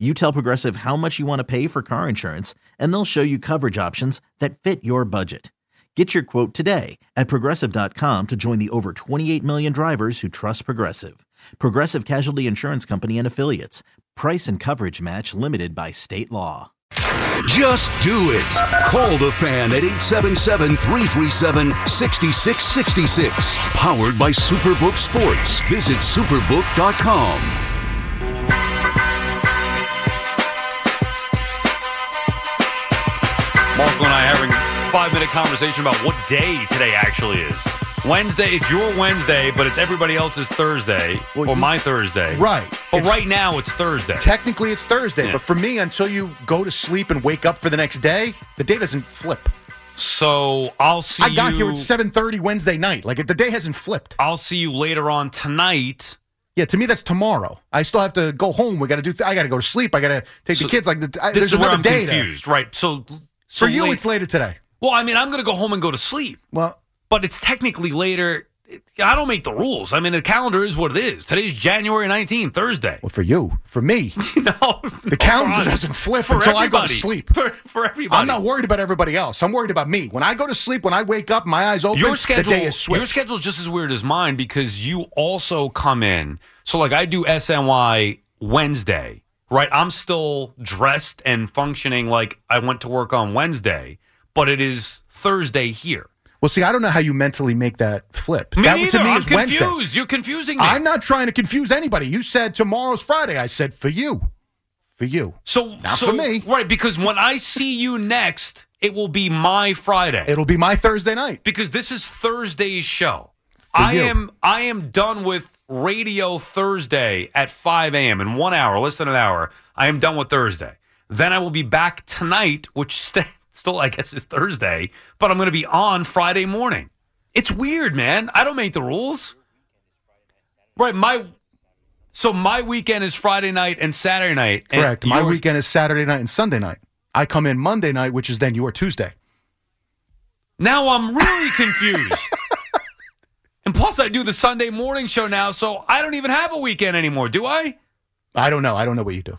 You tell Progressive how much you want to pay for car insurance, and they'll show you coverage options that fit your budget. Get your quote today at progressive.com to join the over 28 million drivers who trust Progressive. Progressive Casualty Insurance Company and Affiliates. Price and coverage match limited by state law. Just do it. Call the fan at 877 337 6666. Powered by Superbook Sports. Visit superbook.com. Marco and I are having a five minute conversation about what day today actually is. Wednesday, it's your Wednesday, but it's everybody else's Thursday Well, or you- my Thursday. Right. But It's- right now it's Thursday. Technically, it's Thursday, Yeah. but for me, until you go to sleep and wake up for the next day, the day doesn't flip. so I'll see I got you. here at 7.30 Wednesday night. Like, the day hasn't flipped. I'll see you later on tonight. Yeah, to me, that's tomorrow. I still have to go home. We got to do. Th- I got to go to sleep. I got to take So the kids. Like, the, I, there's another I'm day there. confused, right? So, so For you, late- it's later today. well, I mean, I'm going to go home and go to sleep, Well, but it's technically later. I don't make the rules. I mean, the calendar is what it is. Today's January 19th, Thursday. well, for you, for me, no, the calendar doesn't flip for until I go to sleep. For, for everybody. I'm not worried about everybody else. I'm worried about me. When I go to sleep, when I wake up, my eyes open. your schedule, the day is switched. your schedule's just as weird as mine because you also come in. So, like, I do SNY Wednesday, right? I'm still dressed and functioning like I went to work on Wednesday, but it is Thursday here. Well, see, I don't know how you mentally make that flip. Me that neither. to me I'm is confused. Wednesday. You're confusing me. I'm not trying to confuse anybody. You said tomorrow's Friday. I said for you. For you. so Not so, for me. right? Because when I see you next, it will be my Friday. It'll be my Thursday night. because this is Thursday's show. I you. am I am done with radio Thursday at 5 a.m. in one hour, less than an hour. I am done with Thursday. Then I will be back tonight, which st- still I guess is Thursday, but I'm going to be on Friday morning. It's weird, man. I don't make the rules. Right, my so my weekend is Friday night and Saturday night. Correct. My yours- weekend is Saturday night and Sunday night. I come in Monday night, which is then your Tuesday. Now I'm really confused. and plus, I do the Sunday morning show now, so I don't even have a weekend anymore, do I? I don't know. I don't know what you do.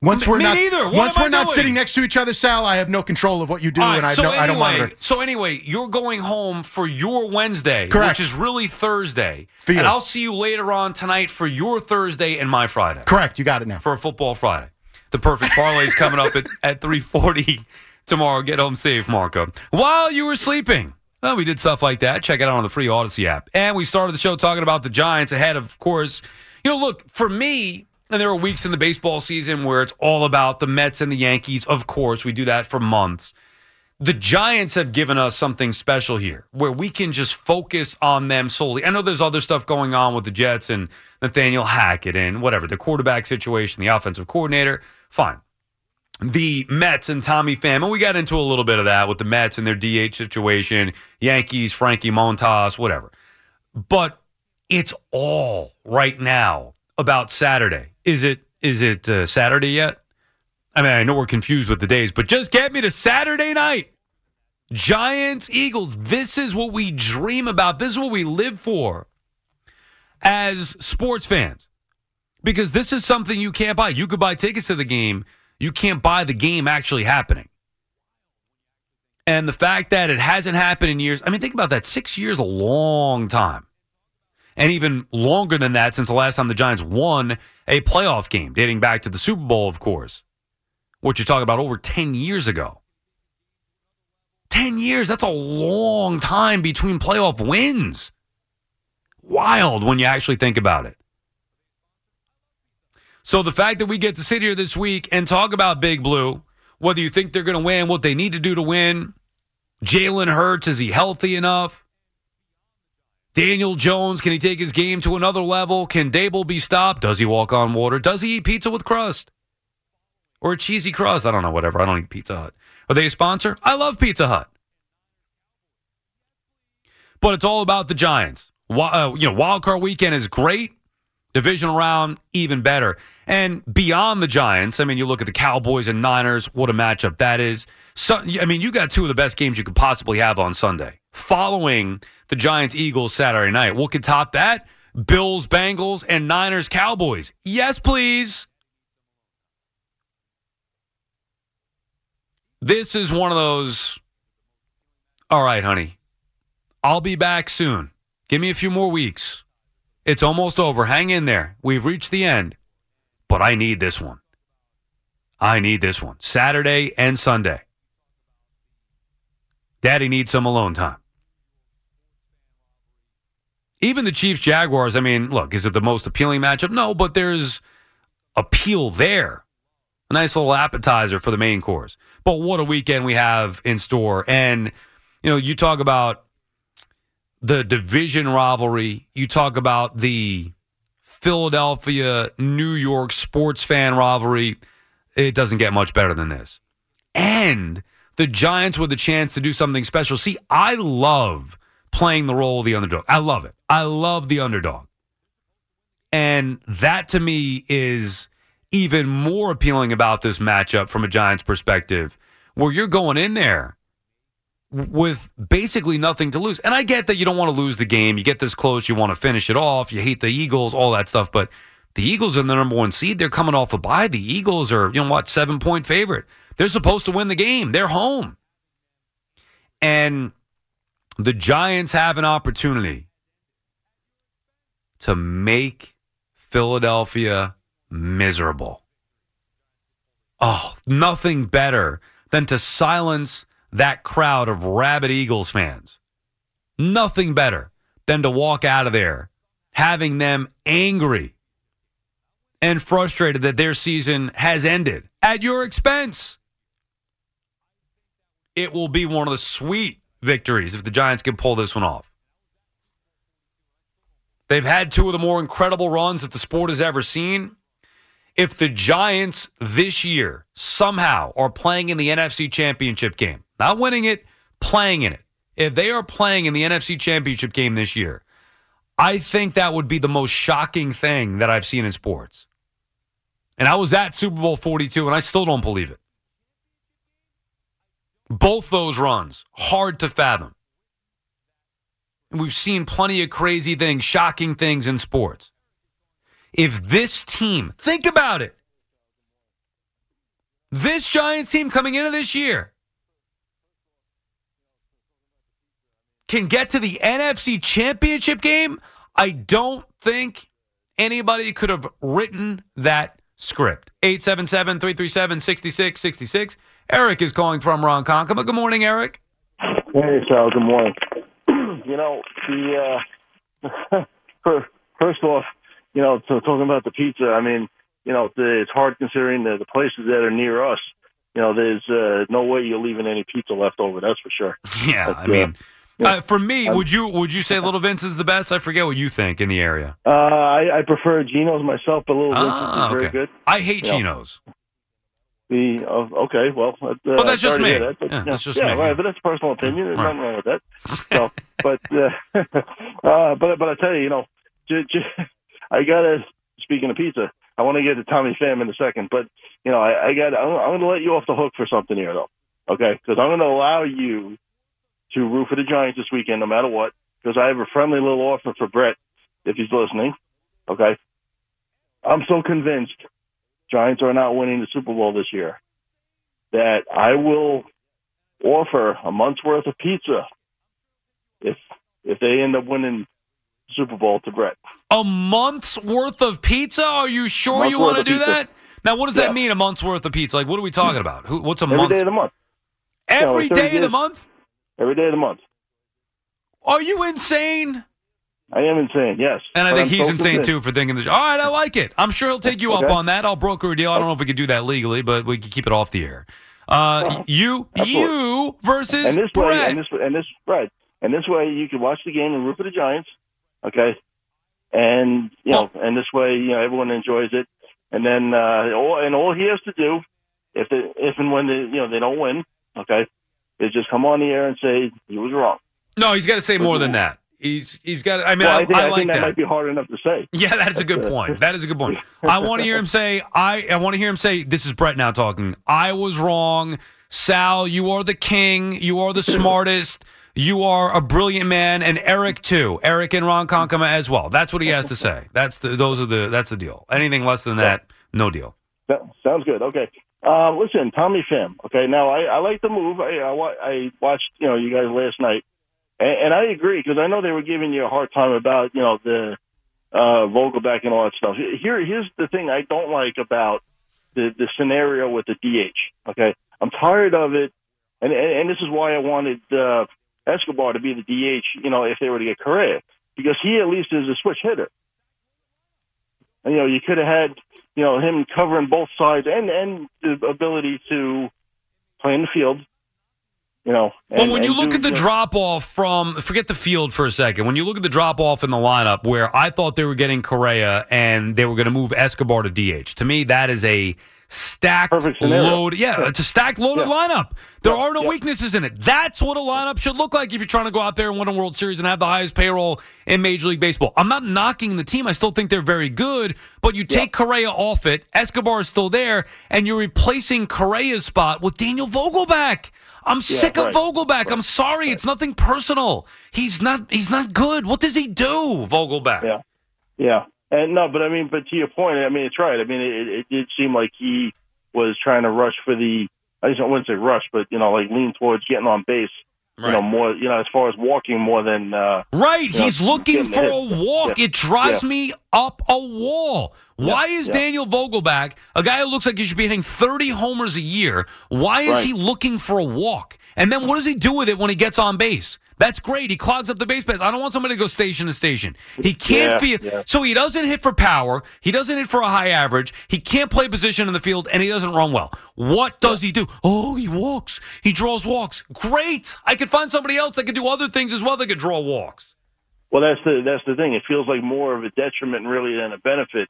Once we're me not neither. What once we're not doing? sitting next to each other, Sal, I have no control of what you do, right, and I, so no, anyway, I don't monitor. So anyway, you're going home for your Wednesday, Correct. which is really Thursday. For you. And I'll see you later on tonight for your Thursday and my Friday Correct. You got it now. for a football Friday. The perfect parlay is coming up at, at 340 tomorrow. Get home safe, Marco. While you were sleeping. Well, we did stuff like that. Check it out on the free Audacy app. And we started the show talking about the Giants ahead, of course. You know, look, for me, and there are weeks in the baseball season where it's all about the Mets and the Yankees. Of course, we do that for months. The Giants have given us something special here where we can just focus on them solely. I know there's other stuff going on with the Jets and Nathaniel Hackett and whatever, the quarterback situation, the offensive coordinator. Fine. The Mets and Tommy Pham, and we got into a little bit of that with the Mets and their DH situation, Yankees, Frankie Montas, whatever. But it's all right now about Saturday. Is it is it uh, Saturday yet? I mean, I know we're confused with the days, but just get me to Saturday night. Giants, Eagles. This is what we dream about. This is what we live for as sports fans. Because this is something you can't buy. You could buy tickets to the game, you can't buy the game actually happening. And the fact that it hasn't happened in years, I mean, think about that. Six years, a long time. And even longer than that since the last time the Giants won a playoff game, dating back to the Super Bowl, of course, which you're talking about over 10 years ago. 10 years, that's a long time between playoff wins. Wild when you actually think about it. So the fact that we get to sit here this week and talk about Big Blue, whether you think they're going to win, what they need to do to win, Jalen Hurts, is he healthy enough? Daniel Jones, can he take his game to another level? Can Daboll be stopped? Does he walk on water? Does he eat pizza with crust? or a cheesy crust. I don't know, whatever. I don't eat Pizza Hut. Are they a sponsor? I love Pizza Hut. But it's all about the Giants. Uh, you know, wild card weekend is great. Divisional round, even better. And beyond the Giants, I mean, you look at the Cowboys and Niners, what a matchup that is. So, I mean, you got two of the best games you could possibly have on Sunday. Following the Giants Eagles Saturday night. What could top that? Bills Bengals and Niners Cowboys. Yes, please. This is one of those. All right, honey. I'll be back soon. Give me a few more weeks. It's almost over. Hang in there. We've reached the end. But I need this one. I need this one. Saturday and Sunday. Daddy needs some alone time. Even the Chiefs Jaguars, I mean, look, is it the most appealing matchup? No, but there's appeal there. A nice little appetizer for the main course. But what a weekend we have in store. And, you know, you talk about the division rivalry, you talk about the Philadelphia New York sports fan rivalry. It doesn't get much better than this. And the Giants with the chance to do something special. See, I love playing the role of the underdog. I love it. I love the underdog. And that to me is even more appealing about this matchup from a Giants perspective, where you're going in there with basically nothing to lose. And I get that you don't want to lose the game. You get this close, you want to finish it off. You hate the Eagles, all that stuff. But the Eagles are the number one seed. They're coming off a bye. The Eagles are, you know what, seven point favorite. They're supposed to win the game. They're home. And the Giants have an opportunity to make Philadelphia miserable. Oh, nothing better than to silence that crowd of rabid Eagles fans. Nothing better than to walk out of there having them angry and frustrated that their season has ended at your expense. It will be one of the sweet victories if the Giants can pull this one off. They've had two of the more incredible runs that the sport has ever seen. If the Giants this year somehow are playing in the NFC Championship game, not winning it, playing in it. If they are playing in the NFC Championship game this year, I think that would be the most shocking thing that I've seen in sports. And I was at Super Bowl 42, and I still don't believe it. Both those runs, hard to fathom. And we've seen plenty of crazy things, shocking things in sports. If this team, think about it, this Giants team coming into this year can get to the NFC Championship game, I don't think anybody could have written that script. 877 337 6666. Eric is calling from Ronkonkoma. Good morning, Eric. Hey, Sal. Good morning. you know, the uh, first off, you know, so talking about the pizza, I mean, you know, the, it's hard considering the, the places that are near us. You know, there's uh, no way you're leaving any pizza left over. That's for sure. Yeah, but, I mean, uh, uh, for me, would you would you say Little Vince is the best? I forget what you think in the area. Uh, I, I prefer Geno's myself, but Little Vince ah, is very good. I hate you Geno's. The uh, okay, well, uh, well, that's just me. That, but, yeah, that's just yeah, me. Right, but that's personal opinion. There's right. nothing wrong with that. So, but uh, uh, but but I tell you, you know, j- j- I gotta. Speaking of pizza, I want to get to Tommy Pham in a second, but you know, I, I got. I'm, I'm going to let you off the hook for something here, though. Okay, because I'm going to allow you to root for the Giants this weekend, no matter what, because I have a friendly little offer for Brett if he's listening. Okay. I'm so convinced Giants are not winning the Super Bowl this year that I will offer a month's worth of pizza if if they end up winning Super Bowl to Brett. A month's worth of pizza? Are you sure you want to do pizza. that? Now, what does yeah. that mean? A month's worth of pizza? Like, what are we talking about? Who, what's a Every month? day of the month. Every day of the month? Every day of the month. Are you insane? I am insane, yes. And I think he's so insane too for thinking this. All right, I like it. I'm sure he'll take you okay. up on that. I'll broker a deal. I don't know if we can do that legally, but we can keep it off the air. Uh, you, you versus and this Brett. Way, and this, and this, right. And this way, you can watch the game and root for the Giants. Okay, and you know, and this way, you know, everyone enjoys it. And then, uh, all and all he has to do if they, if and when they, you know, they don't win, okay, they just come on the air and say he was wrong. No, he's got to say more than that. He's he's got. I mean, well, I, I think, I I like think that, that. might be hard enough to say. Yeah, that's a good point. That is a good point. I want to hear him say, I, I want to hear him say, this is Brett now talking. I was wrong. Sal, you are the king. You are the smartest. You are a brilliant man. And Eric, too. Eric and Ronkonkoma as well. That's what he has to say. That's the, those are the, that's the deal. Anything less than that, no deal. That sounds good. Okay. Uh, listen, Tommy Pham. Okay. Now I, I like the move. I, I, I watched, you know, you guys last night and, and I agree because I know they were giving you a hard time about, you know, the, uh, Vogelbach and all that stuff. Here, here's the thing I don't like about the, the scenario with the DH. Okay. I'm tired of it. And, and, and this is why I wanted, uh, Escobar to be the DH, you know, if they were to get Correa, because he at least is a switch hitter. And, you know, you could have had, you know, him covering both sides and, and the ability to play in the field. You know, Well, when you look do, at the you know- drop off from, forget the field for a second. When you look at the drop off in the lineup where I thought they were getting Correa and they were going to move Escobar to DH, to me, that is a stacked load. Yeah, it's a stacked loaded Yeah. lineup. There Yeah, are no yeah. weaknesses in it. That's what a lineup should look like if you're trying to go out there and win a World Series and have the highest payroll in Major League Baseball. I'm not knocking the team. I still think they're very good, but you take Correa off it, Escobar is still there, and you're replacing Correa's spot with Daniel Vogelbach. I'm sick of right. Vogelbach. I'm sorry. It's nothing personal. He's not he's not good. What does he do, Vogelbach? Yeah. Yeah. And no, but I mean, but to your point, I mean, it's right. I mean, it, it did seem like he was trying to rush for the, I just wouldn't say rush, but, you know, like lean towards getting on base, you know, more, you know, as far as walking more than, uh, Right. He's looking for a walk. Yeah. It drives Yeah. me up a wall. Why is Yeah. Daniel Vogelbach, a guy who looks like he should be hitting 30 homers a year, why is Right. he looking for a walk? And then what does he do with it when he gets on base? That's great. He clogs up the base paths. I don't want somebody to go station to station. He can't Yeah, feel yeah. so he doesn't hit for power. He doesn't hit for a high average. He can't play position in the field, and he doesn't run well. What does he do? Oh, he walks. He draws walks. Great. I could find somebody else that could do other things as well that could draw walks. well, that's the, that's the thing. It feels like more of a detriment really than a benefit.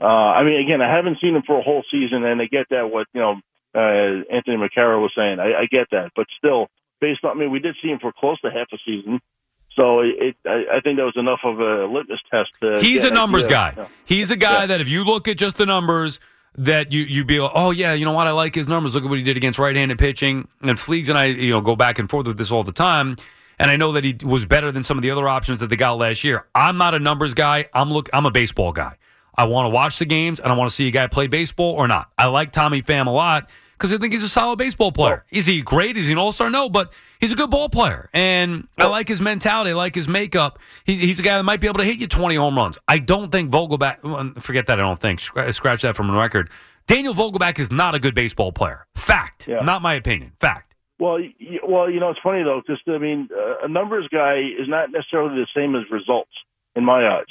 Uh, I mean, again, I haven't seen him for a whole season and I get that what, you know, uh, Anthony McCarron was saying. I, I get that, but still based on, I mean, we did see him for close to half a season. So it, I, I think that was enough of a litmus test. To He's a numbers idea. guy. Yeah. He's a guy Yeah. that if you look at just the numbers, that you you'd be like, oh yeah, you know what? I like his numbers. Look at what he did against right-handed pitching. And Fleegs and I, you know, go back and forth with this all the time. And I know that he was better than some of the other options that they got last year. I'm not a numbers guy. I'm look. I'm a baseball guy. I want to watch the games and I want to see a guy play baseball or not. I like Tommy Pham a lot because I think he's a solid baseball player. Is he great? Is he an all star? No, but he's a good ball player. And I like his mentality. I like his makeup. He's, he's a guy that might be able to hit you 20 home runs. I don't think Vogelbach, forget that, I don't think. Scratch, that from the record. Daniel Vogelbach is not a good baseball player. Fact. Yeah. Not my opinion. Fact. Well, y- well, you know, it's funny though, because I mean, uh, a numbers guy is not necessarily the same as results in my eyes.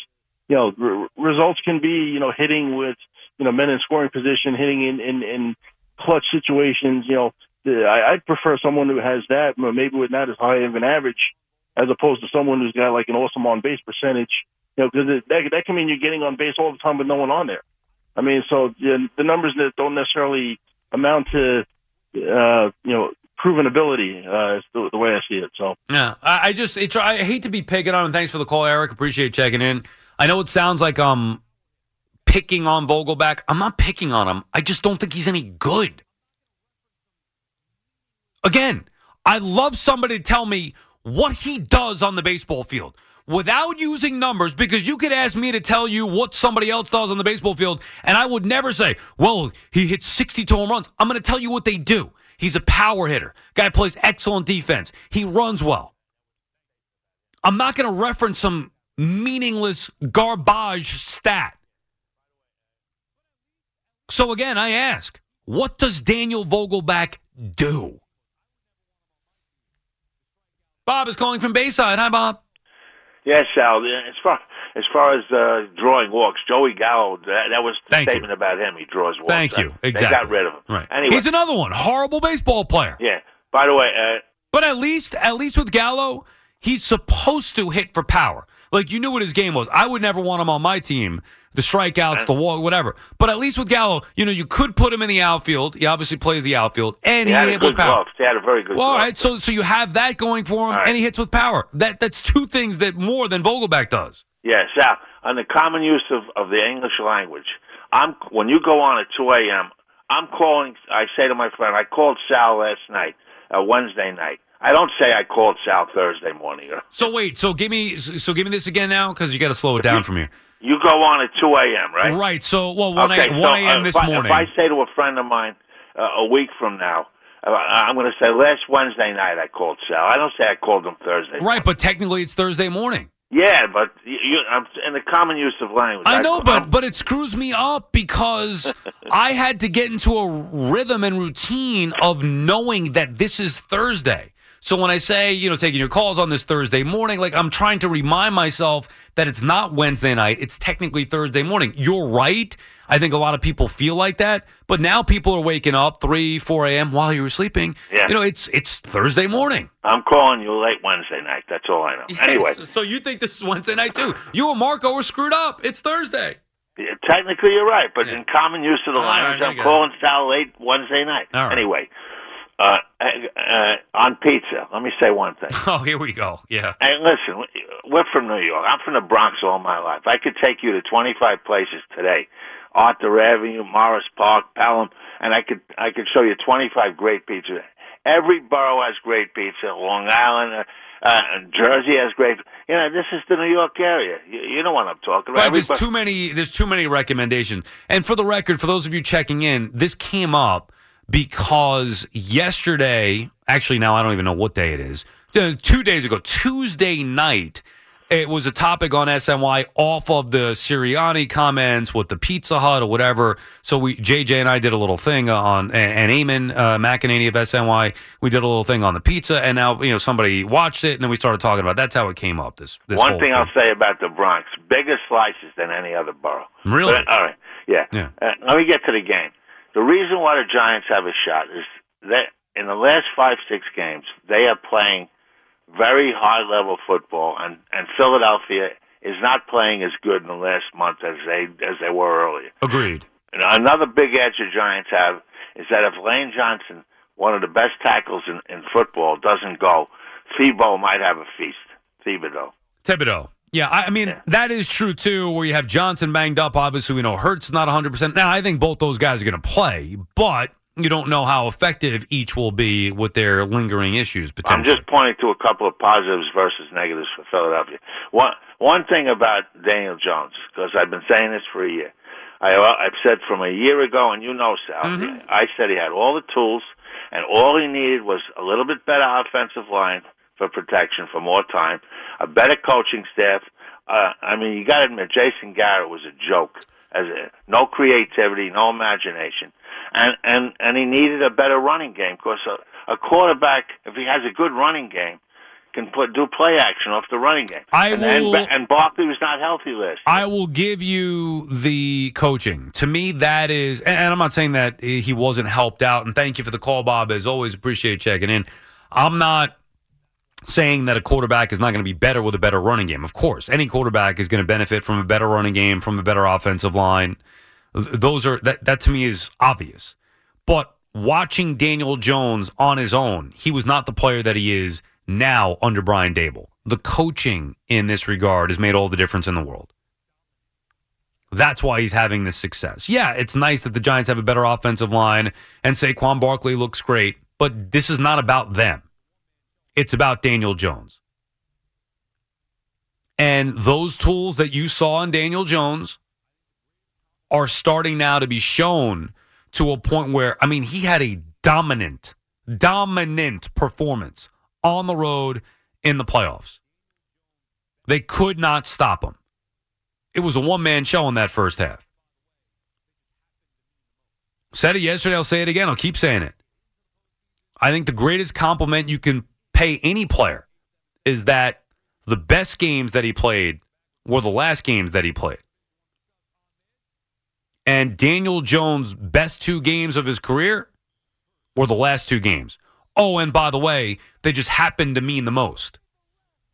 You know, r- results can be, you know, hitting with, you know, men in scoring position, hitting in in, in clutch situations. You know, the, I, I'd prefer someone who has that, but maybe with not as high of an average, as opposed to someone who's got like an awesome on base percentage. You know, because that that can mean you're getting on base all the time with no one on there. I mean, so the, the numbers that don't necessarily amount to, uh, you know, proven ability. Uh, is the, the way I see it. So Yeah, I, I just it's, I hate to be picking on him. Thanks for the call, Eric. Appreciate checking in. I know it sounds like I'm picking on Vogelbach. I'm not picking on him. I just don't think he's any good. Again, I love somebody to tell me what he does on the baseball field without using numbers because you could ask me to tell you what somebody else does on the baseball field and I would never say, well, he hits 62 home runs. I'm going to tell you what they do. He's a power hitter. Guy plays excellent defense. He runs well. I'm not going to reference some meaningless garbage stat. So again, I ask, what does Daniel Vogelbach do? Bob is calling from Bayside. Hi, Bob. Yes, Sal. As far as far as uh, drawing walks, Joey Gallo, that, that was the Thank you. statement about him. He draws walks. Thank you. They Exactly. got rid of him. Right. Anyway, He's another one. Horrible baseball player. yeah. By the way, uh, But at least, at least with Gallo, he's supposed to hit for power. Like you knew what his game was. I would never want him on my team the strikeouts, the walk, whatever. But at least with Gallo, you know, you could put him in the outfield. He obviously plays the outfield, and He he, had hit with power. glove. He had a very good Well, glove. right, so so you have that going for him, All right. and he hits with power. That that's two things that more than Vogelbach does. Yeah, Sal. On the common use of, of the English language, I'm when you go on at 2 a.m. I'm calling. I say to my friend, I called Sal last night, uh, Wednesday night. I don't say I called Sal Thursday morning. So wait, so give me so give me this again now because you got to slow it down from here. You go on at 2 a.m. Right? Right. So well, one okay, a, so, a.m. uh, this if I, morning. If I say to a friend of mine uh, a week from now, uh, I'm going to say last Wednesday night I called Sal. I don't say I called him Thursday. right, but technically it's Thursday morning. Yeah, but you, you, I'm in the common use of language. I know, I'm- but but it screws me up because I had to get into a rhythm and routine of knowing that this is Thursday. So when I say, you know, taking your calls on this Thursday morning, like I'm trying to remind myself that it's not Wednesday night, it's technically Thursday morning. You're right. I think a lot of people feel like that, but now people are waking up 3, 4 a.m. while you were sleeping. Yeah. You know, it's it's Thursday morning. I'm calling you late Wednesday night. That's all I know. Anyway, so you think this is Wednesday night too? You and Marco were screwed up. It's Thursday. Yeah, Technically, you're right, but Yeah. in common use of the right, language, I I'm calling Sal late Wednesday night. Right. Anyway, uh, uh, on pizza, let me say one thing. Oh, here we go. Yeah. Hey, listen, we're from New York. I'm from the Bronx all my life. I could take you to 25 places today, Arthur Avenue, Morris Park, Pelham, and I could I could show you 25 great pizza. Every borough has great pizza. Long Island, uh, uh, Jersey has great. You know, this is the New York area. You, you know what I'm talking about. Right, there's Everybody- too many. There's too many recommendations. And for the record, for those of you checking in, this came up because yesterday, actually now I don't even know what day it is. uh, Two days ago, Tuesday night, it was a topic on SNY off of the Sirianni comments with the Pizza Hut or whatever. So we JJ and I did a little thing on and, Eamon uh, McAnaney of SNY. We did a little thing on the pizza, and now you know somebody watched it, and then we started talking about. That's how it came up. This this One whole thing I'll say about the Bronx: bigger slices than any other borough. Really? But, all right. Yeah. Yeah. Uh, let me get to the game. The reason why the Giants have a shot is that in the last five, six games, they are playing very high level football, and, and Philadelphia is not playing as good in the last month as they as they were earlier. Agreed. And another big edge the Giants have is that if Lane Johnson, one of the best tackles in, in football, doesn't go, Thibault might have a feast. Thibodeaux. Thibodeaux. Yeah, I mean that is true too. Where you have Johnson banged up, obviously we know Hurts not 100. percent Now I think both those guys are going to play, but you don't know how effective each will be with their lingering issues Potentially, I'm just pointing to a couple of positives versus negatives for Philadelphia. One one thing about Daniel Jones, because I've been saying this for a year. I, uh, I've said from a year ago, and you know, Sal, mm-hmm. I said he had all the tools, and all he needed was a little bit better offensive line for protection for more time, a better coaching staff. Uh, I mean, you got to admit, Jason Garrett was a joke. As a, no creativity, no imagination, and and and he needed a better running game because a, a quarterback, if he has a good running game, can put do play action off the running game. I and, will- and, and Barkley was not healthy last. I will give you the coaching. To me, that is, and and I'm not saying that he wasn't helped out. And thank you for the call, Bob. As always, appreciate checking in. I'm not saying that a quarterback is not going to be better with a better running game. Of course, any quarterback is going to benefit from a better running game, from a better offensive line. Those are that that to me is obvious. But watching Daniel Jones on his own, he was not the player that he is now under Brian Daboll. The coaching in this regard has made all the difference in the world. That's why he's having this success. Yeah, it's nice that the Giants have a better offensive line and Saquon Barkley looks great, but this is not about them. It's about Daniel Jones. And those tools that you saw in Daniel Jones are starting now to be shown to a point where, I mean, he had a dominant, dominant performance on the road in the playoffs. They could not stop him. It was a one man show in that first half. Said it yesterday, I'll say it again, I'll keep saying it. I think the greatest compliment you can pay any player is that the best games that he played were the last games that he played. And Daniel Jones' best two games of his career were the last two games. Oh, and by the way, they just happened to mean the most.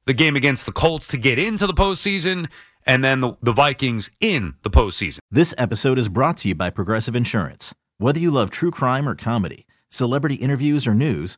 The game against the Colts to get into the postseason, and then the, the Vikings in the postseason. This episode is brought to you by Progressive Insurance. Whether you love true crime or comedy, celebrity interviews or news,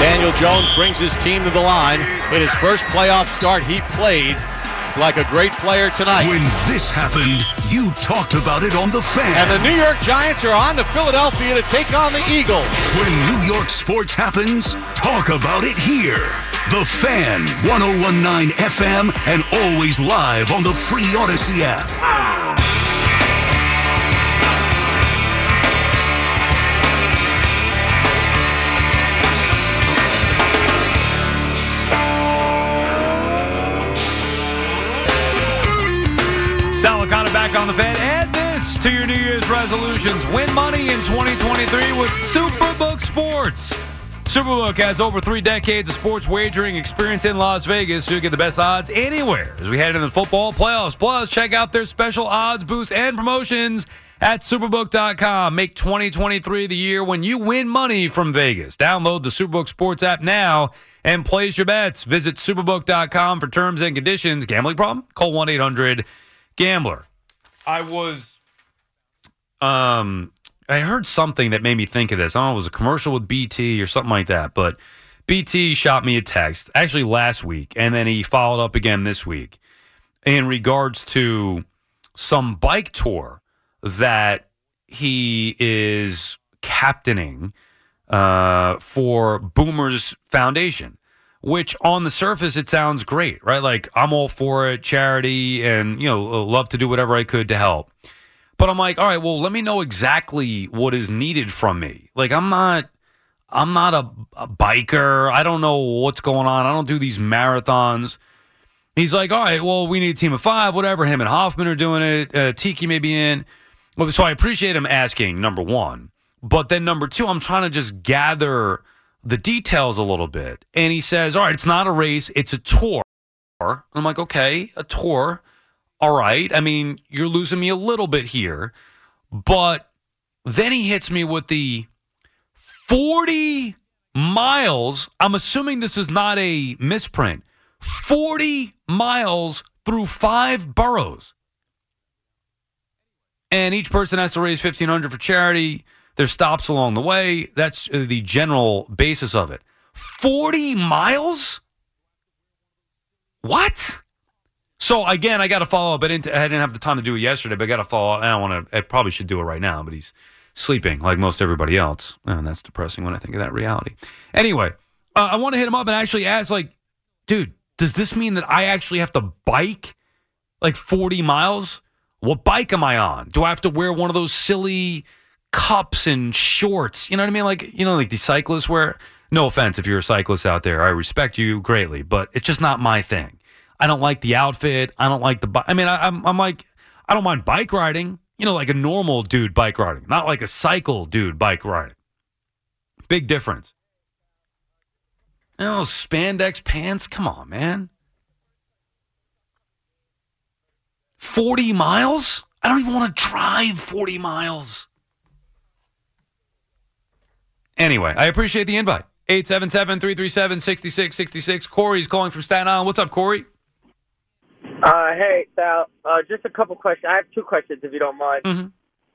Daniel Jones brings his team to the line. In his first playoff start, he played like a great player tonight. When this happened, you talked about it on The Fan. And the New York Giants are on to Philadelphia to take on the Eagles. When New York sports happens, talk about it here. The Fan, 1019 FM, and always live on the free Audacy app. Back on the fan. Add this to your New Year's resolutions. Win money in 2023 with Superbook Sports. Superbook has over three decades of sports wagering experience in Las Vegas, so you get the best odds anywhere. As we head into the football playoffs, plus check out their special odds boosts and promotions at superbook.com. Make 2023 the year when you win money from Vegas. Download the Superbook Sports app now and place your bets. Visit superbook.com for terms and conditions. Gambling problem? Call 1 800 Gambler. I was um I heard something that made me think of this. I don't know if it was a commercial with BT or something like that, but BT shot me a text actually last week and then he followed up again this week in regards to some bike tour that he is captaining uh, for Boomers Foundation, which on the surface it sounds great, right? Like I'm all for it, charity, and you know, love to do whatever I could to help. But I'm like, all right, well, let me know exactly what is needed from me. Like I'm not, I'm not a, a biker. I don't know what's going on. I don't do these marathons. He's like, all right, well, we need a team of five, whatever. Him and Hoffman are doing it. Uh, Tiki may be in. So I appreciate him asking, number one. But then number two, I'm trying to just gather the details a little bit. And he says, all right, it's not a race, it's a tour. I'm like, okay, a tour. All right. I mean, you're losing me a little bit here. But then he hits me with the 40 miles. I'm assuming this is not a misprint. 40 miles through five boroughs. And each person has to raise 1500 for charity. There's stops along the way. That's uh, the general basis of it. 40 miles? What? So again, I got to follow up. I didn't, I didn't have the time to do it yesterday, but I got to follow up. I don't want to. I probably should do it right now, but he's sleeping like most everybody else, and that's depressing when I think of that reality. Anyway, uh, I want to hit him up and actually ask, like, dude, does this mean that I actually have to bike like 40 miles? What bike am I on? Do I have to wear one of those silly cups and shorts? You know what I mean? Like, you know, like the cyclists wear. No offense if you're a cyclist out there, I respect you greatly, but it's just not my thing. I don't like the outfit. I don't like the. I mean, I, I'm I'm like, I don't mind bike riding. You know, like a normal dude bike riding, not like a cycle dude bike riding. Big difference. You know, spandex pants. Come on, man. 40 miles? I don't even want to drive 40 miles. Anyway, I appreciate the invite. 877 337 6666. Corey's calling from Staten Island. What's up, Corey? Uh, hey, Sal. Uh, just a couple questions. I have two questions, if you don't mind. Mm-hmm.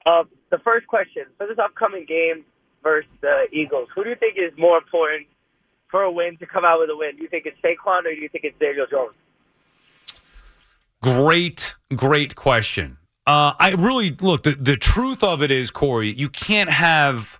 Uh, the first question for this upcoming game versus the Eagles, who do you think is more important for a win to come out with a win? Do you think it's Saquon or do you think it's Daniel Jones? Great, great question. Uh, I really look. The, the truth of it is, Corey, you can't have,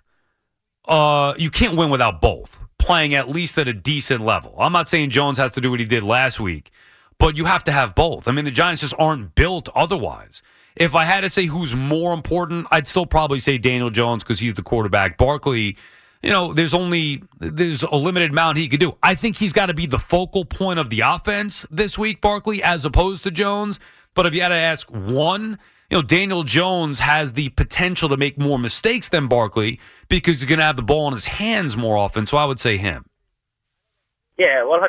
uh, you can't win without both playing at least at a decent level. I'm not saying Jones has to do what he did last week, but you have to have both. I mean, the Giants just aren't built otherwise. If I had to say who's more important, I'd still probably say Daniel Jones because he's the quarterback. Barkley, you know, there's only there's a limited amount he could do. I think he's got to be the focal point of the offense this week, Barkley, as opposed to Jones. But if you had to ask one, you know, Daniel Jones has the potential to make more mistakes than Barkley because he's going to have the ball in his hands more often. So I would say him. Yeah, 100%.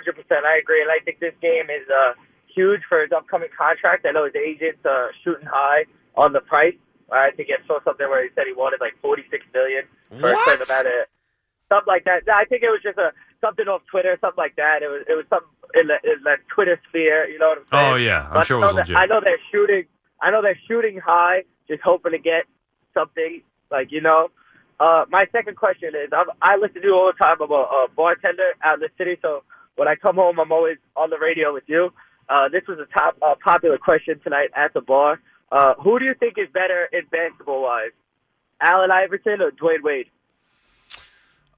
I agree. And I think this game is uh, huge for his upcoming contract. I know his agent's uh, shooting high on the price. I think I saw something where he said he wanted like 46 million for What? a certain amount of something like that. I think it was just a something off Twitter, something like that. It was it was something in the, in the Twitter sphere. You know what I'm saying? Oh yeah, I'm But sure it was legit. I know they're shooting. I know they're shooting high, just hoping to get something. Like you know, uh, my second question is: I'm, I listen to you all the time. I'm a, a bartender out in the city, so when I come home, I'm always on the radio with you. Uh, this was a top uh, popular question tonight at the bar. Uh, who do you think is better in basketball wise, Allen Iverson or Dwyane Wade?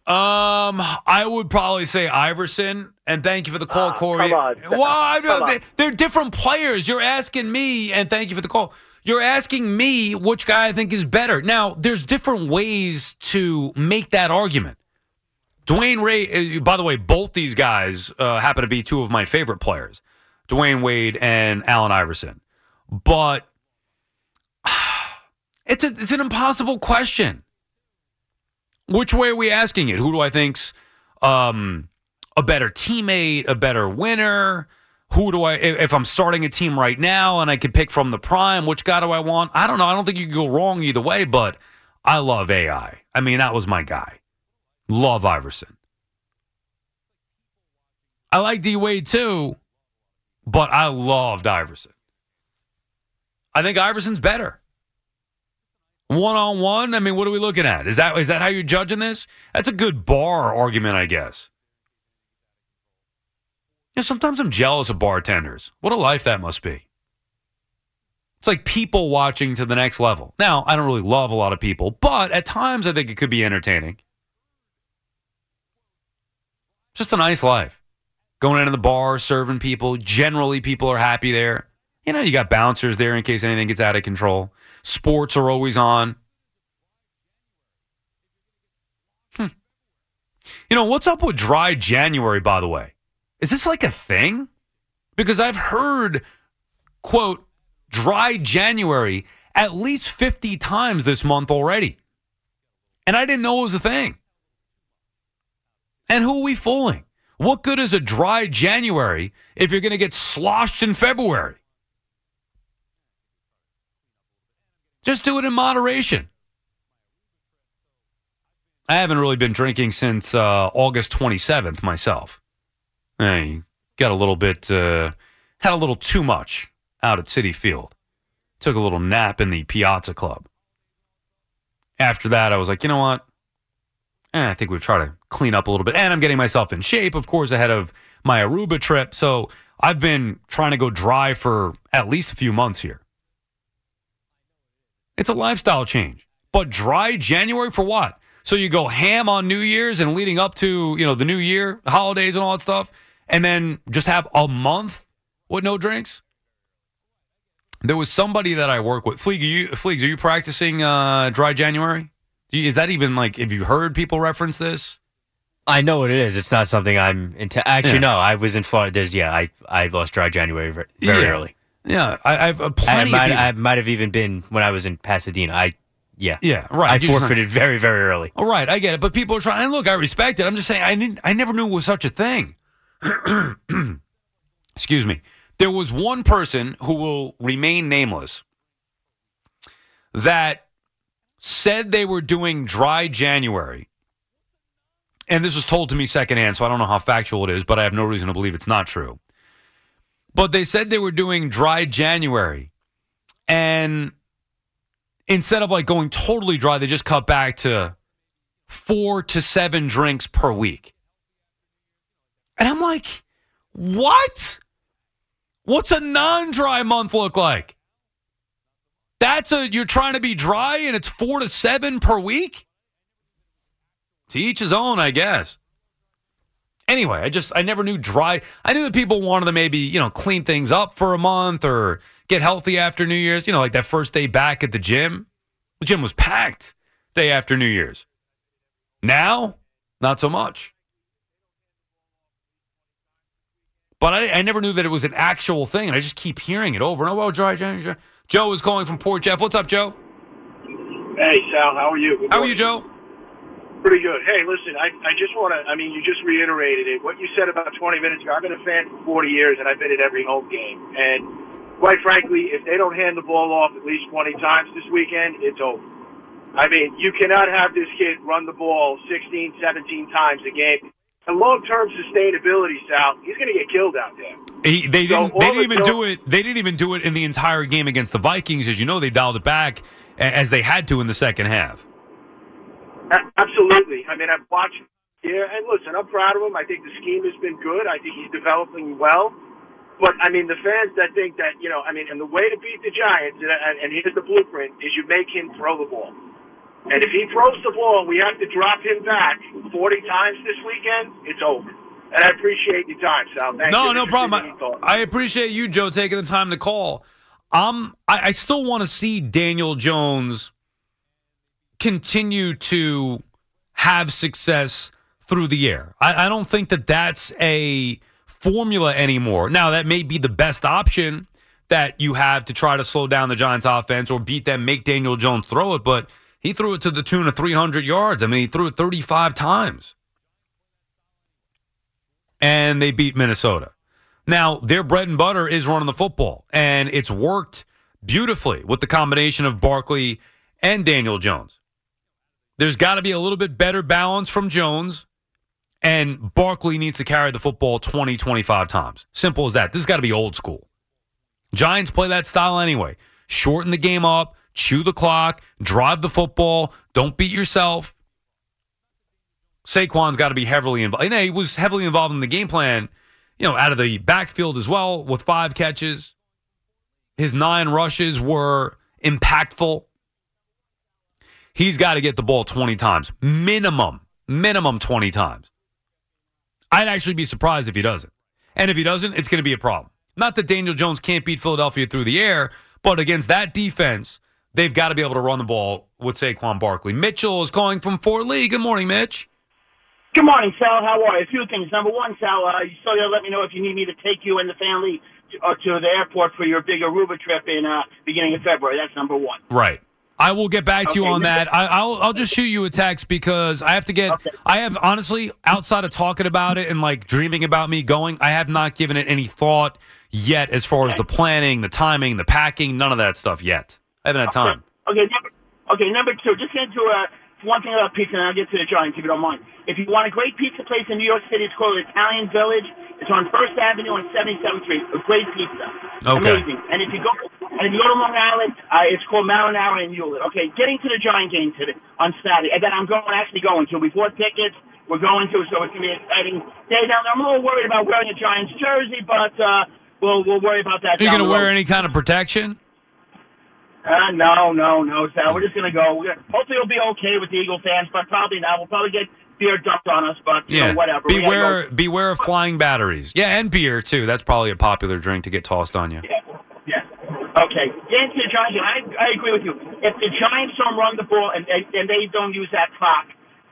Um, I would probably say Iverson, and thank you for the call, Ah, Corey. come on. Well, I know they, they're different players. You're asking me, and thank you for the call. You're asking me which guy I think is better. Now, there's different ways to make that argument. Dwayne Ray, uh, by the way, both these guys uh, happen to be two of my favorite players, Dwyane Wade and Allen Iverson. But it's a, it's an impossible question. Which way are we asking it? Who do I think's um, a better teammate, a better winner? Who do I, if I'm starting a team right now and I could pick from the prime, which guy do I want? I don't know. I don't think you can go wrong either way, but I love AI. I mean, that was my guy. Love Iverson. I like D Wade too, but I loved Iverson. I think Iverson's better. One on one, I mean, what are we looking at? Is that is that how you're judging this? That's a good bar argument, I guess. You know, sometimes I'm jealous of bartenders. What a life that must be. It's like people watching to the next level. Now, I don't really love a lot of people, but at times I think it could be entertaining. Just a nice life. Going into the bar, serving people. Generally, people are happy there. You know, you got bouncers there in case anything gets out of control. Sports are always on. Hmm. You know, what's up with dry January, by the way? Is this like a thing? Because I've heard, quote, dry January at least 50 times this month already. And I didn't know it was a thing. And who are we fooling? What good is a dry January if you're going to get sloshed in February? Just do it in moderation. I haven't really been drinking since uh, August 27th myself. I got a little bit, uh, had a little too much out at Citi Field. Took a little nap in the Piazza Club. After that, I was like, you know what? Eh, I think we'll try to clean up a little bit. And I'm getting myself in shape, of course, ahead of my Aruba trip. So I've been trying to go dry for at least a few months here. It's a lifestyle change. But dry January for what? So you go ham on New Year's and leading up to, you know, the new year, the holidays and all that stuff, and then just have a month with no drinks? There was somebody that I work with. Fleeg, are you, Fleegs, are you practicing uh, dry January? You, is that even like, have you heard people reference this? I know what it is. It's not something I'm into. Actually, Yeah. no. I was in Florida. There's yeah. I I lost dry January very, very Yeah. early. Yeah, I, I've uh, I plenty might, of people. I might have even been when I was in Pasadena. I yeah yeah, right. I You just- forfeited very very early. All right, I get it. But people are trying. And look, I respect it. I'm just saying, I didn't. I never knew it was such a thing. Excuse me. There was one person who will remain nameless that said they were doing dry January, and this was told to me secondhand, so I don't know how factual it is, but I have no reason to believe it's not true. But they said they were doing dry January, and instead of like going totally dry, they just cut back to four to seven drinks per week. And I'm like, what? What's a non dry month look like? That's a you're trying to be dry and it's four to seven per week. To each his own, I guess. Anyway, I just I never knew dry. I knew that people wanted to maybe you know clean things up for a month or get healthy after New Year's. You know, like that first day back at the gym. The gym was packed day after New Year's. Now, not so much. But I, I never knew that it was an actual thing, and I just keep hearing it over and over. Oh, dry, dry, dry. Joe is calling from Port Jeff. What's up, Joe? Hey, Sal, how are you? Good How are you. Joe? Pretty good. Hey, listen, I, I just want to, I mean, you just reiterated it. What you said about 20 minutes ago, I've been a fan for 40 years, and I've been at every home game. And quite frankly, if they don't hand the ball off at least 20 times this weekend, it's over. I mean, you cannot have this kid run the ball 16, 17 times a game. And long-term sustainability, Sal, he's going to get killed out there. He, they So didn't. They didn't even do it. They didn't even do it in the entire game against the Vikings. As you know, they dialed it back as they had to in the second half. Absolutely. I mean, I've watched here, and listen, I'm proud of him. I think the scheme has been good. I think he's developing well. But I mean, the fans that think that you know, I mean, and the way to beat the Giants, and, and and here's the blueprint: is you make him throw the ball. And if he throws the ball, we have to drop him back 40 times this weekend. It's over. And I appreciate your time, Sal. Thank no, you. no problem. I, I appreciate you, Joe, taking the time to call. Um, I, I still want to see Daniel Jones continue to have success through the air. I, I don't think that that's a formula anymore. Now, that may be the best option that you have to try to slow down the Giants' offense or beat them, make Daniel Jones throw it, but he threw it to the tune of 300 yards. I mean, he threw it 35 times. And they beat Minnesota. Now, their bread and butter is running the football, and it's worked beautifully with the combination of Barkley and Daniel Jones. There's got to be a little bit better balance from Jones, and Barkley needs to carry the football 20, 25 times. Simple as that. This has got to be old school. Giants play that style anyway. Shorten the game up, chew the clock, drive the football, don't beat yourself. Saquon's got to be heavily involved. And he was heavily involved in the game plan, you know, out of the backfield as well with five catches. His nine rushes were impactful. He's got to get the ball 20 times, minimum, minimum 20 times. I'd actually be surprised if he doesn't. And if he doesn't, it's going to be a problem. Not that Daniel Jones can't beat Philadelphia through the air, but against that defense, they've got to be able to run the ball with Saquon Barkley. Mitchell is calling from Fort Lee. Good morning, Mitch. Good morning, Sal. How are you? A few things. Number one, Sal, uh, you still gotta let me know if you need me to take you and the family to, uh, to the airport for your big Aruba trip in uh, beginning of February. That's number one. Right. I will get back to you on that. I, I'll I'll just shoot you a text because I have to get. I have honestly, outside of talking about it and like dreaming about me going, I have not given it any thought yet as far as the planning, the timing, the packing, none of that stuff yet. I haven't had time. Okay, number, okay, number two, just get into uh, one thing about pizza, and I'll get to the Giants if you don't mind. If you want a great pizza place in New York City, it's called Italian Village. It's on First Avenue on 77th Street. A great pizza. Okay. Amazing. And if you go and if you go to Long Island, uh, it's called Marinara and Hewlett. Okay, getting to the Giant game today on Saturday, and then I'm going actually going to. We bought tickets. We're going to, so it's gonna be an exciting day down there. I'm a little worried about wearing a Giants jersey, but uh, we'll we'll worry about that. Are you to wear any kind of protection? Uh, no, no, no, Sal. We're just gonna go. We're gonna, hopefully, it'll be okay with the Eagle fans, but probably not. We'll probably get beer dumped on us, but you Yeah. know, whatever. Beware, go. beware of flying batteries. Yeah, and beer too. That's probably a popular drink to get tossed on you. Yeah. Okay. Get into the Giants. I I agree with you. If the Giants don't run the ball and they, and they don't use that clock,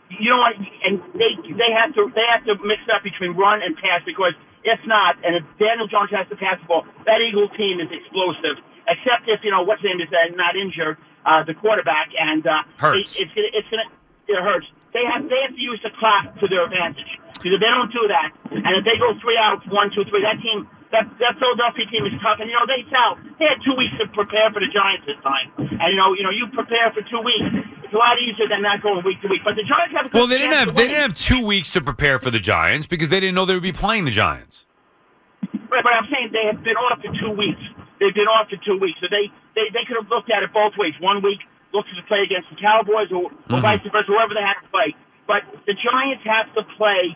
you know what? And they they have to they have to mix up between run and pass because if not, and if Daniel Jones has to pass the ball, that Eagle team is explosive. Except if you know what's his name is uh, not injured, uh, the quarterback, and uh, Hurts. It, it's gonna it's gonna it hurts. They have they have to use the clock to their advantage because if they don't do that, and if they go three outs, one, two, three, that team. That, that Philadelphia team is tough, and you know they tell they had two weeks to prepare for the Giants this time, and you know you know you prepare for two weeks. It's a lot easier than not going week to week. But the Giants have a Well, they didn't have they didn't have two weeks to prepare for the Giants because they didn't know they would be playing the Giants. Right, but I'm saying they have been off for two weeks. They've been off for two weeks, so they they, they could have looked at it both ways. One week looked to play against the Cowboys, or, or Mhm. vice versa, whoever they had to play. But the Giants have to play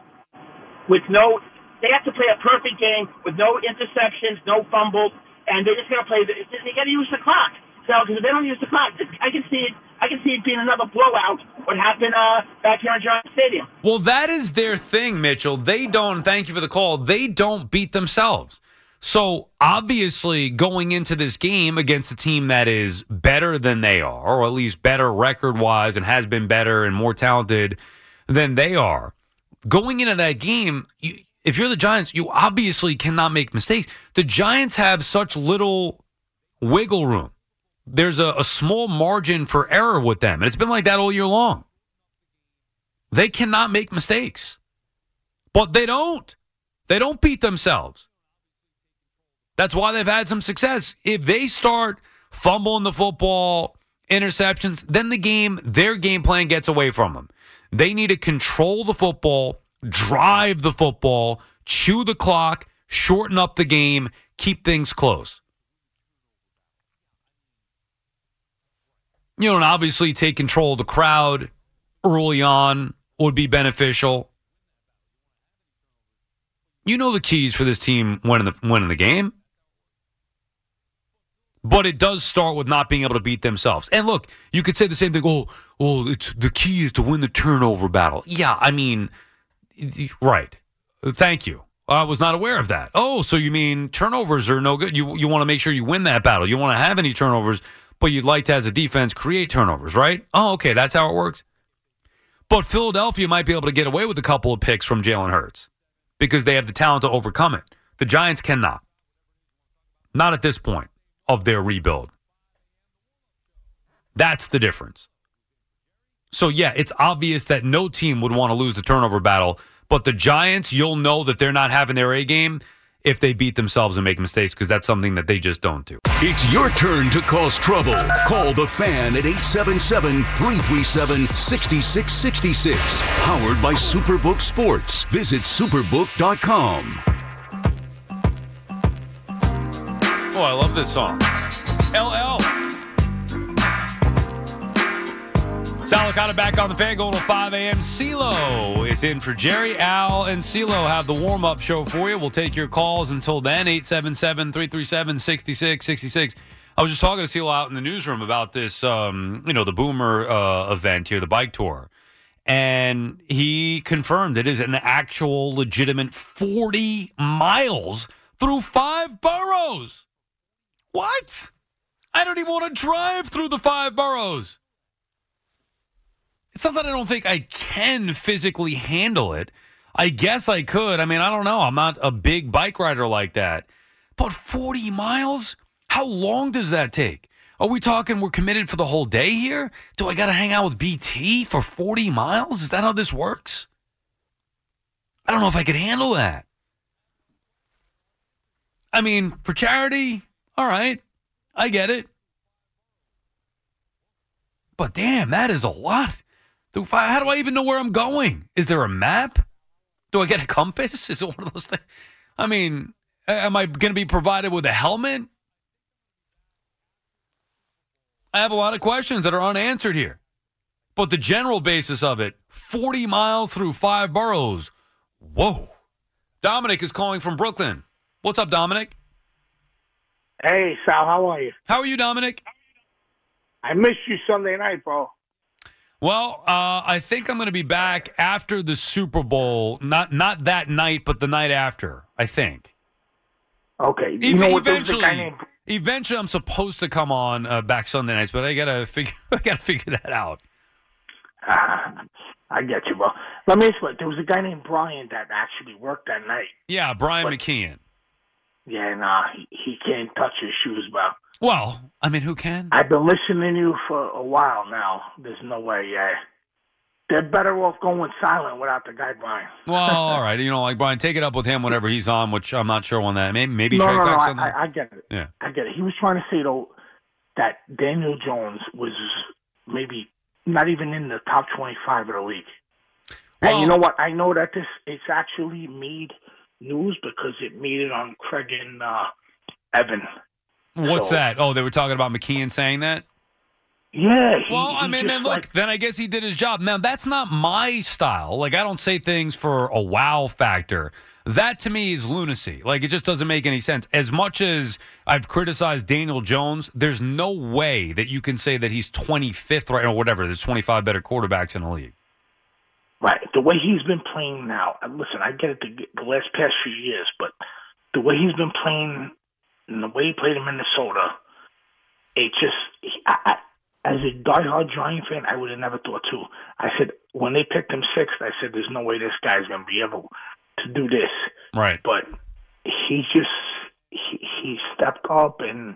with no. They have to play a perfect game with no interceptions, no fumbles, and they're just going to play. The, they got to use the clock. So because if they don't use the clock, I can see it. I can see it being another blowout. What happened uh, back here in Giant Stadium? Well, that is their thing, Mitchell. They don't, thank you for the call, they don't beat themselves. So obviously, going into this game against a team that is better than they are, or at least better record wise and has been better and more talented than they are, going into that game, you, if you're the Giants, you obviously cannot make mistakes. The Giants have such little wiggle room. There's a, a small margin for error with them, and it's been like that all year long. They cannot make mistakes, but they don't. They don't beat themselves. That's why they've had some success. If they start fumbling the football, interceptions, then the game, their game plan gets away from them. They need to control the football, drive the football, chew the clock, shorten up the game, keep things close. You know, and obviously take control of the crowd early on would be beneficial. You know the keys for this team winning the winning the game. But it does start with not being able to beat themselves. And look, you could say the same thing. Oh, oh, it's the key is to win the turnover battle. Yeah, I mean, right. Thank you. I was not aware of that. Oh, so you mean turnovers are no good? You you want to make sure you win that battle. You want to have any turnovers, but you'd like to, as a defense, create turnovers, right? Oh, okay, that's how it works. But Philadelphia might be able to get away with a couple of picks from Jalen Hurts because they have the talent to overcome it. The Giants cannot. Not at this point of their rebuild. That's the difference. So, yeah, it's obvious that no team would want to lose the turnover battle, but the Giants, you'll know that they're not having their A game if they beat themselves and make mistakes because that's something that they just don't do. It's your turn to cause trouble. Call the fan at 877 337 6666. Powered by Superbook Sports. Visit superbook.com. Oh, I love this song. LL. Sal Licata back on the fan going to 5 a.m. CeeLo is in for Jerry. Al and CeeLo have the warm up show for you. We'll take your calls until then 877 337 6666. I was just talking to CeeLo out in the newsroom about this, um, you know, the Boomer uh, event here, the bike tour. And he confirmed it is an actual legitimate 40 miles through five boroughs. What? I don't even want to drive through the five boroughs. It's not that I don't think I can physically handle it. I guess I could. I mean, I don't know. I'm not a big bike rider like that. But 40 miles? How long does that take? Are we talking we're committed for the whole day here? Do I got to hang out with BT for 40 miles? Is that how this works? I don't know if I could handle that. I mean, for charity, all right. I get it. But damn, that is a lot. How do I even know where I'm going? Is there a map? Do I get a compass? Is it one of those things? I mean, am I going to be provided with a helmet? I have a lot of questions that are unanswered here. But the general basis of it 40 miles through five boroughs. Whoa. Dominic is calling from Brooklyn. What's up, Dominic? Hey, Sal, how are you? How are you, Dominic? I missed you Sunday night, bro. Well, uh, I think I'm going to be back after the Super Bowl. Not not that night, but the night after. I think. Okay. You know what? There was a eventually, named eventually, I'm supposed to come on uh, back Sunday nights, but I gotta figure. I gotta figure that out. I get you, bro. Let me explain. There was a guy named Brian that actually worked that night. Yeah, Brian But- McKeon. Yeah, nah, he, he can't touch his shoes, bro. Well, I mean, who can? I've been listening to you for a while now. There's no way, yeah. They're better off going silent without the guy Brian. Well, all right. You know, like Brian, take it up with him whenever he's on. Which I'm not sure on that. Maybe maybe no, Trey no, no, I, I, I get it. yeah. I get it. He was trying to say though that Daniel Jones was maybe not even in the top twenty-five of the league. and you know what? I know that this it's actually made news because it made it on Craig and uh, Evan. What's So- that? Oh, they were talking about McKeon saying that. Yeah. he- Well, I mean, then look, like- then I guess he did his job. Now, that's not my style. Like, I don't say things for a wow factor. That to me is lunacy. Like, it just doesn't make any sense. As much as I've criticized Daniel Jones, there's no way that you can say that he's 25th right or whatever. There's 25 better quarterbacks in the league. Right. The way he's been playing now, uh, listen, I get it the, the last past few years, but the way he's been playing and the way he played in Minnesota, it just, I, I, as a diehard Giant fan, I would have never thought too. I said, when they picked him sixth, I said, there's no way this guy's going to be able to do this. Right. But he just, he, he stepped up and,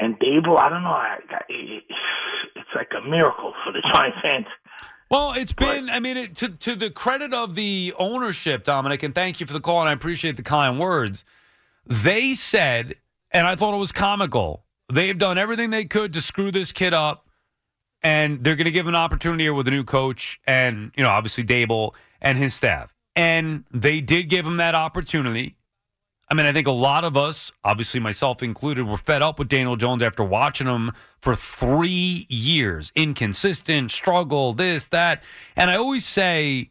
and Daboll, I don't know, I, I, it, it's like a miracle for the Giant fans. Well, it's been, I mean, it, to, to the credit of the ownership, Dominic, and thank you for the call, and I appreciate the kind words. They said, and I thought it was comical, they've done everything they could to screw this kid up, and they're going to give him an opportunity here with a new coach, and, you know, obviously Daboll and his staff. And they did give him that opportunity. I mean, I think a lot of us, obviously myself included, were fed up with Daniel Jones after watching him for three years. Inconsistent, struggle, this, that. And I always say,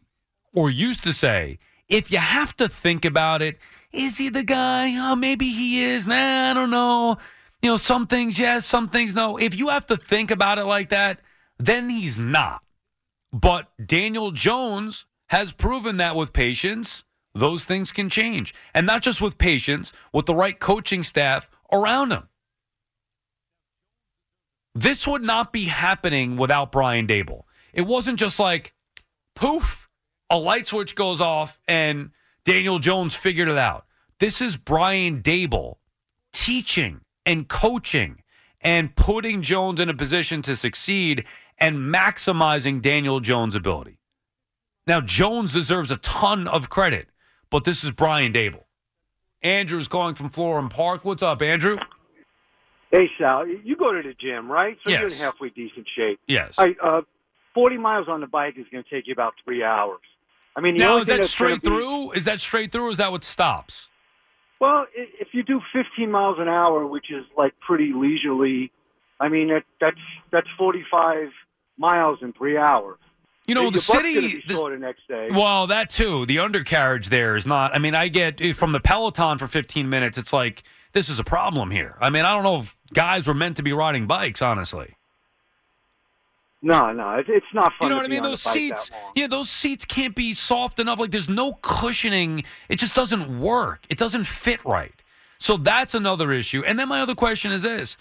or used to say, if you have to think about it, is he the guy? Oh, maybe he is. Nah, I don't know. You know, some things yes, some things no. If you have to think about it like that, then he's not. But Daniel Jones has proven that with patience, those things can change. And not just with patience, with the right coaching staff around him. This would not be happening without Brian Daboll. It wasn't just like, poof, a light switch goes off and Daniel Jones figured it out. This is Brian Daboll teaching and coaching and putting Jones in a position to succeed and maximizing Daniel Jones' ability. Now, Jones deserves a ton of credit, but this is Brian Daboll. Andrew's calling from Florham Park. What's up, Andrew? Hey Sal, you go to the gym, right? So you're in halfway decent shape. Yes. Right, uh, Forty miles on the bike is going to take you about three hours. I mean, Now, is that straight be- through? Is that straight through or is that what stops? Well, if you do 15 miles an hour, which is like pretty leisurely, I mean that, that's that's 45 miles in three hours. You know, Your the city- the- the next day. Well, that too. The undercarriage there is not. I mean, I get eh, from the Peloton for 15 minutes. It's like this is a problem here. I mean, I don't know if guys were meant to be riding bikes. Honestly, no, no, it, it's not fun. you know what I mean. Those the seats, yeah, those seats can't be soft enough. Like there's no cushioning. It just doesn't work. It doesn't fit right. So that's another issue. And then my other question is this.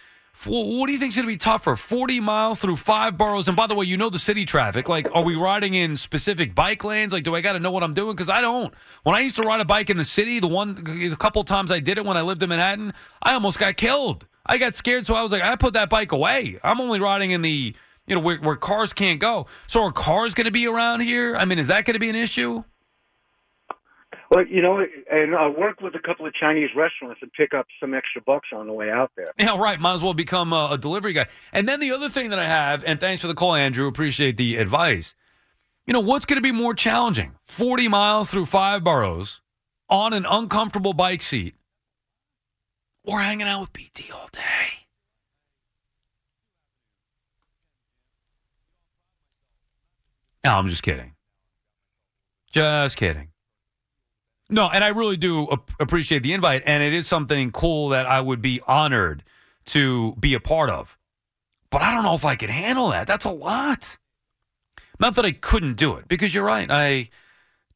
What do you think is going to be tougher? 40 miles through five boroughs. And by the way, you know the city traffic. Like, are we riding in specific bike lanes? Like, do I got to know what I'm doing? Because I don't. When I used to ride a bike in the city, the one, the couple times I did it when I lived in Manhattan, I almost got killed. I got scared, so I was like, I put that bike away. I'm only riding in the, you know, where, where cars can't go. So are cars going to be around here? I mean, is that going to be an issue? Well, you know, and I work with a couple of Chinese restaurants and pick up some extra bucks on the way out there. Yeah, right. Might as well become a, a delivery guy. And then the other thing that I have, and thanks for the call, Andrew. Appreciate the advice. You know, what's going to be more challenging? 40 miles through five boroughs on an uncomfortable bike seat or hanging out with BT all day? No, I'm just kidding. Just kidding. No, and I really do ap- appreciate the invite, and it is something cool that I would be honored to be a part of. But I don't know if I could handle that. That's a lot. Not that I couldn't do it, because you're right. I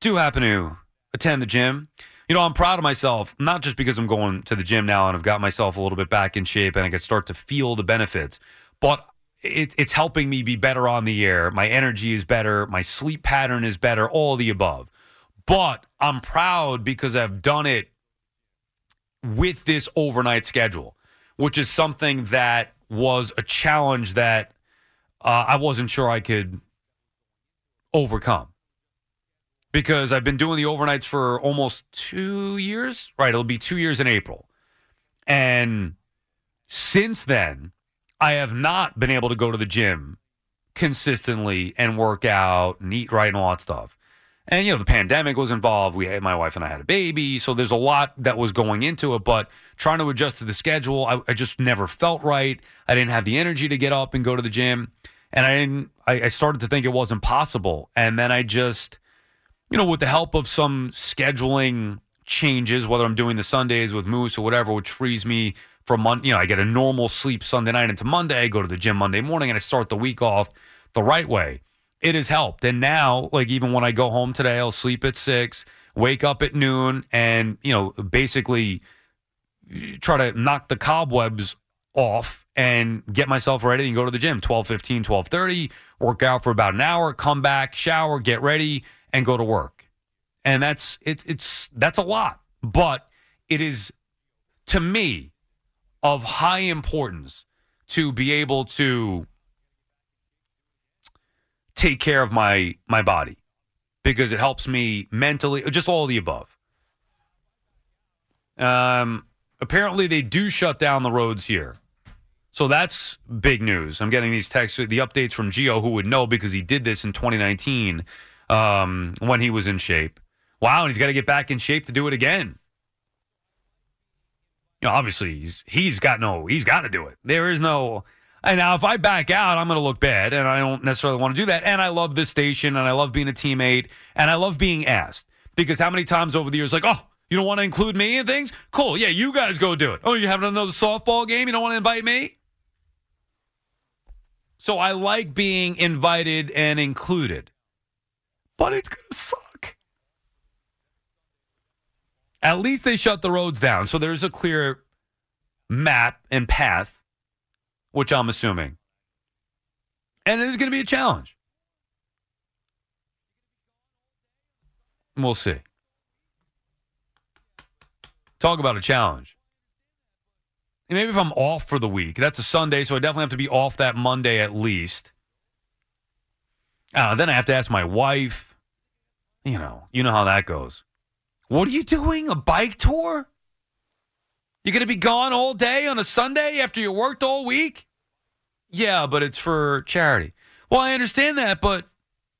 do happen to attend the gym. You know, I'm proud of myself, not just because I'm going to the gym now and I've got myself a little bit back in shape and I can start to feel the benefits, but it, it's helping me be better on the air. My energy is better. My sleep pattern is better, all the above. But I'm proud because I've done it with this overnight schedule, which is something that was a challenge that uh, I wasn't sure I could overcome. Because I've been doing the overnights for almost two years. Right. It'll be two years in April. And since then, I have not been able to go to the gym consistently and work out and eat right and all that stuff. And, you know, the pandemic was involved. We had, my wife and I had a baby. So there's a lot that was going into it. But trying to adjust to the schedule, I, I just never felt right. I didn't have the energy to get up and go to the gym. And I didn't, I, I started to think it wasn't possible. And then I just, you know, with the help of some scheduling changes, whether I'm doing the Sundays with Moose or whatever, which frees me from you know, I get a normal sleep Sunday night into Monday, I go to the gym Monday morning, and I start the week off the right way it has helped. And now, like even when I go home today, I'll sleep at six, wake up at noon, and you know, basically try to knock the cobwebs off and get myself ready and go to the gym. 12 15 12 30 work out for about an hour come back shower get ready and go to work. And that's it's it's that's a lot. But it is to me of high importance to be able to take care of my my body because it helps me mentally just all the above. Um apparently they do shut down the roads here. So that's big news. I'm getting these texts the updates from geo who would know because he did this in 2019 um, when he was in shape. Wow and he's got to get back in shape to do it again. You know obviously he's he's got no he's got to do it. There is no and now, if I back out, I'm going to look bad, and I don't necessarily want to do that. And I love this station, and I love being a teammate, and I love being asked because how many times over the years, like, oh, you don't want to include me in things? Cool, yeah, you guys go do it. Oh, you having another softball game? You don't want to invite me? So I like being invited and included, but it's going to suck. At least they shut the roads down, so there's a clear map and path which I'm assuming. And it is going to be a challenge. We'll see. Talk about a challenge. And maybe if I'm off for the week, that's a Sunday, so I definitely have to be off that Monday at least. Uh, then I have to ask my wife. You know, you know how that goes. What are you doing? A bike tour? You're going to be gone all day on a Sunday after you worked all week? Yeah, but it's for charity. Well, I understand that, but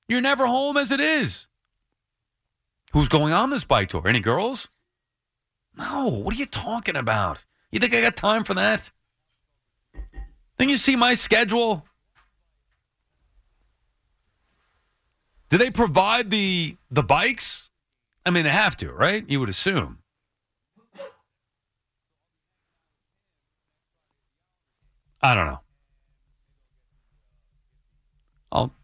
you're never home as it is. Who's going on this bike tour? Any girls? No. What are you talking about? You think I got time for that? Then you see my schedule? Do they provide the the bikes? I mean, they have to, right? You would assume. I don't know. I'll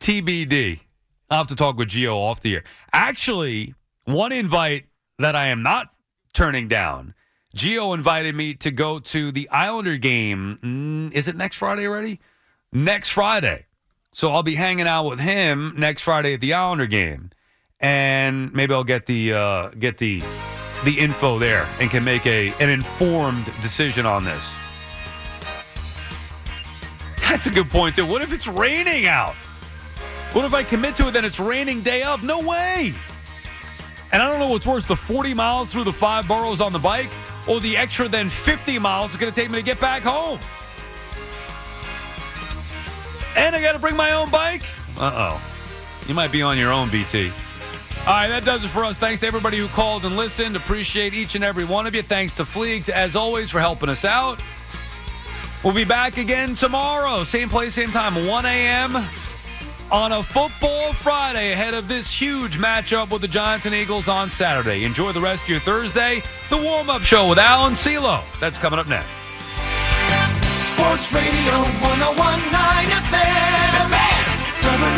TBD. I'll have to talk with Geo off the air. Actually, one invite that I am not turning down. Geo invited me to go to the Islander game. Is it next Friday already? Next Friday. So I'll be hanging out with him next Friday at the Islander game, and maybe I'll get the uh, get the the info there and can make a an informed decision on this. That's a good point, too. What if it's raining out? What if I commit to it, then it's raining day of? No way. And I don't know what's worse the 40 miles through the five boroughs on the bike or the extra than 50 miles it's going to take me to get back home. And I got to bring my own bike? Uh oh. You might be on your own, BT. All right, that does it for us. Thanks to everybody who called and listened. Appreciate each and every one of you. Thanks to Fleegs, as always, for helping us out. We'll be back again tomorrow, same place, same time, 1 a.m. on a football Friday ahead of this huge matchup with the Giants and Eagles on Saturday. Enjoy the rest of your Thursday. The warm up show with Alan CeeLo. That's coming up next. Sports Radio 1019 FM. New